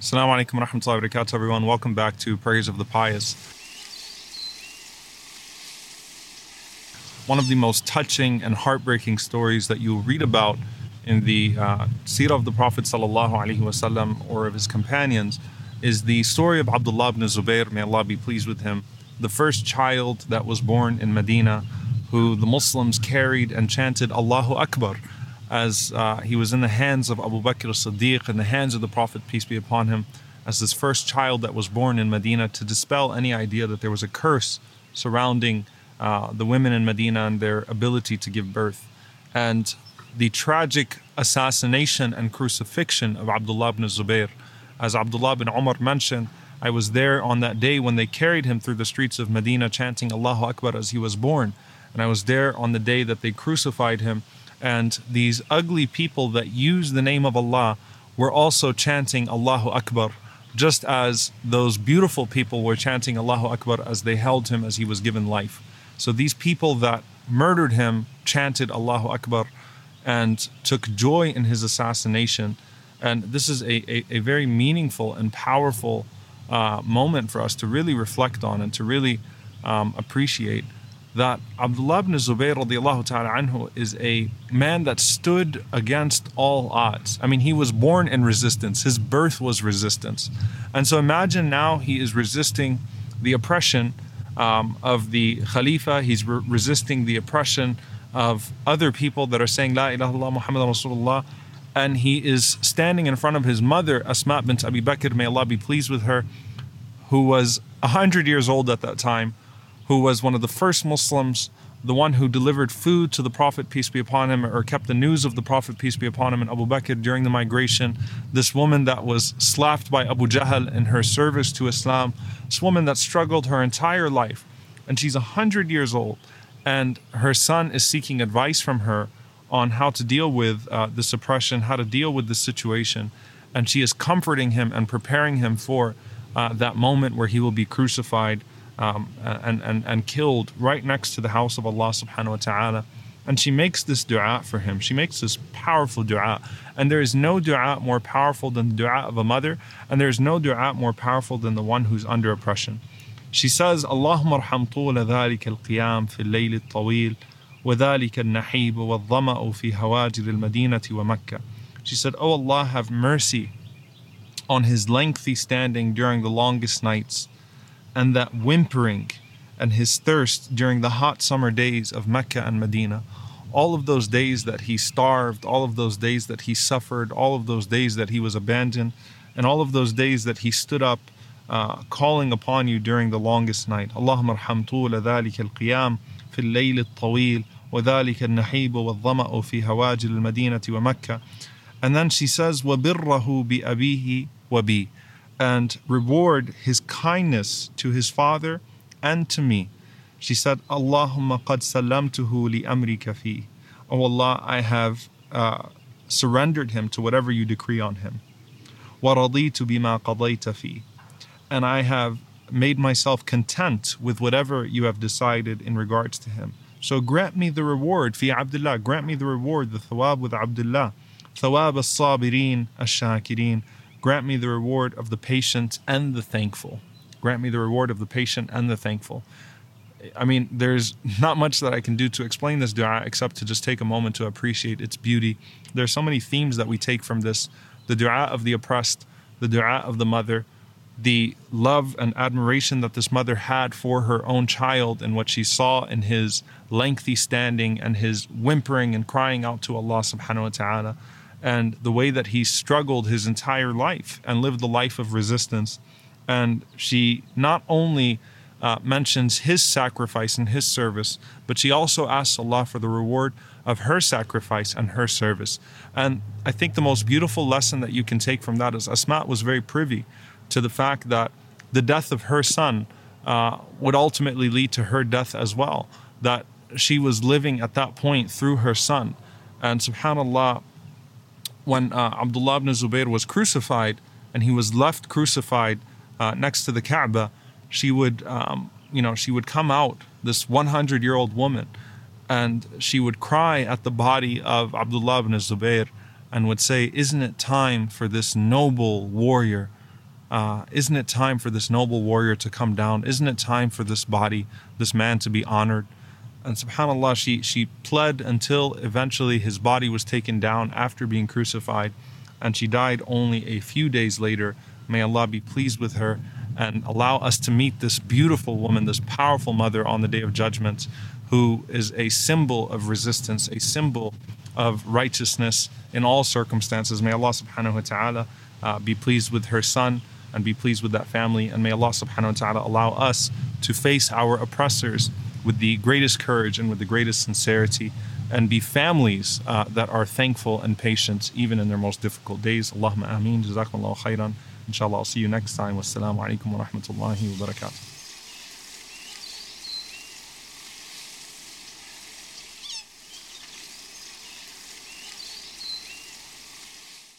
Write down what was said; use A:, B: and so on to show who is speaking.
A: Assalamu alaikum wa rahmatullahi wa barakatuh, everyone. Welcome back to Prayers of the Pious. One of the most touching and heartbreaking stories that you'll read about in the uh, seerah of the Prophet wasallam or of his companions is the story of Abdullah ibn Zubayr, may Allah be pleased with him, the first child that was born in Medina, who the Muslims carried and chanted Allahu Akbar as uh, he was in the hands of Abu Bakr as-Siddiq, in the hands of the Prophet, peace be upon him, as this first child that was born in Medina to dispel any idea that there was a curse surrounding uh, the women in Medina and their ability to give birth. And the tragic assassination and crucifixion of Abdullah ibn Zubayr. As Abdullah ibn Umar mentioned, I was there on that day when they carried him through the streets of Medina chanting Allahu Akbar as he was born. And I was there on the day that they crucified him and these ugly people that use the name of Allah were also chanting Allahu Akbar, just as those beautiful people were chanting Allahu Akbar as they held him as he was given life. So these people that murdered him chanted Allahu Akbar and took joy in his assassination. And this is a, a, a very meaningful and powerful uh, moment for us to really reflect on and to really um, appreciate that Abdullah ibn Zubayr radiallahu ta'ala anhu is a man that stood against all odds. I mean, he was born in resistance. His birth was resistance. And so imagine now he is resisting the oppression um, of the Khalifa. He's re- resisting the oppression of other people that are saying La ilaha illallah Muhammad Rasulullah. And he is standing in front of his mother, Asma bint Abi Bakr, may Allah be pleased with her, who was 100 years old at that time who was one of the first Muslims, the one who delivered food to the Prophet, peace be upon him, or kept the news of the Prophet, peace be upon him, and Abu Bakr during the migration. This woman that was slapped by Abu Jahl in her service to Islam. This woman that struggled her entire life. And she's 100 years old. And her son is seeking advice from her on how to deal with uh, this oppression, how to deal with this situation. And she is comforting him and preparing him for uh, that moment where he will be crucified um, and, and, and killed right next to the house of Allah subhanahu wa ta'ala. And she makes this dua for him. She makes this powerful dua. And there is no dua more powerful than the dua of a mother, and there is no dua more powerful than the one who's under oppression. She says, اللهم ارحم طول ذلك القيام في الليل الطويل وذلك النحيب والظمأ في هواجر المدينة ومكة. She said, Oh Allah, have mercy on his lengthy standing during the longest nights and that whimpering and his thirst during the hot summer days of Mecca and Medina, all of those days that he starved, all of those days that he suffered, all of those days that he was abandoned, and all of those days that he stood up uh, calling upon you during the longest night. اللهم ارحم طول ذلك القيام في wa الطويل وذلك النحيب والظمأ في هواجر wa mecca. And then she says, وَبِرَّهُ بِأَبِيهِ وَبِي and reward his kindness to his father and to me. She said, Allahumma qad salamtuhu li amrika fi. Oh Allah, I have uh, surrendered him to whatever you decree on him. وَرَضِيتُ بِمَا قَضَيْتَ فِي And I have made myself content with whatever you have decided in regards to him. So grant me the reward, fi Abdullah, grant me the reward, the thawab with Abdullah. ثواب الصابرين الشاكرين Grant me the reward of the patient and the thankful. Grant me the reward of the patient and the thankful. I mean, there's not much that I can do to explain this dua except to just take a moment to appreciate its beauty. There are so many themes that we take from this the dua of the oppressed, the dua of the mother, the love and admiration that this mother had for her own child and what she saw in his lengthy standing and his whimpering and crying out to Allah subhanahu wa ta'ala and the way that he struggled his entire life and lived the life of resistance. And she not only uh, mentions his sacrifice and his service, but she also asks Allah for the reward of her sacrifice and her service. And I think the most beautiful lesson that you can take from that is Asma was very privy to the fact that the death of her son uh, would ultimately lead to her death as well. That she was living at that point through her son. And subhanAllah, when uh, Abdullah ibn Zubayr was crucified and he was left crucified uh, next to the Kaaba, she would, um, you know, she would come out, this 100 year old woman, and she would cry at the body of Abdullah ibn Zubayr and would say, Isn't it time for this noble warrior uh, isn't it time for this noble warrior to come down? Isn't it time for this body, this man to be honored? And subhanAllah, she, she pled until eventually his body was taken down after being crucified, and she died only a few days later. May Allah be pleased with her and allow us to meet this beautiful woman, this powerful mother on the day of judgment, who is a symbol of resistance, a symbol of righteousness in all circumstances. May Allah subhanahu wa ta'ala uh, be pleased with her son and be pleased with that family. And may Allah subhanahu wa ta'ala allow us to face our oppressors with the greatest courage and with the greatest sincerity and be families uh, that are thankful and patient even in their most difficult days. Allahumma ameen. Jazakumullahu khairan. Inshallah, I'll see you next time. Wassalamu alaikum wa rahmatullahi wa barakatuh.